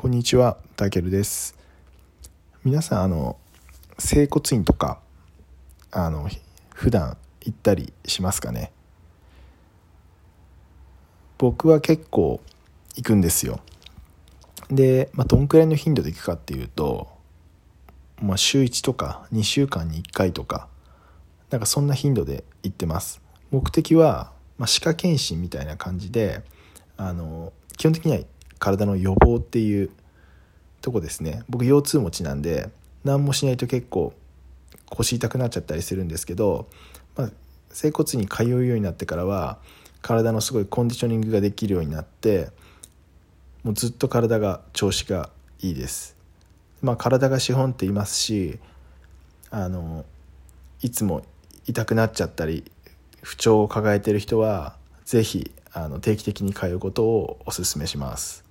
こんにちは、たけるです。皆さん、あの、整骨院とか、あの、普段行ったりしますかね？僕は結構行くんですよ。で、まあ、どんくらいの頻度で行くかっていうと、まあ、週1とか2週間に1回とか、なんかそんな頻度で行ってます。目的は、まあ、歯科検診みたいな感じで、あの、基本的には体の予防っていうとこですね僕腰痛持ちなんで何もしないと結構腰痛くなっちゃったりするんですけど、まあ、整骨院に通うようになってからは体のすごいコンディショニングができるようになってもうずっと体が調子がいいです。まあ、体が資本って言いますしあのいつも痛くなっちゃったり不調を抱えてる人は是非あの定期的に通うことをお勧めします。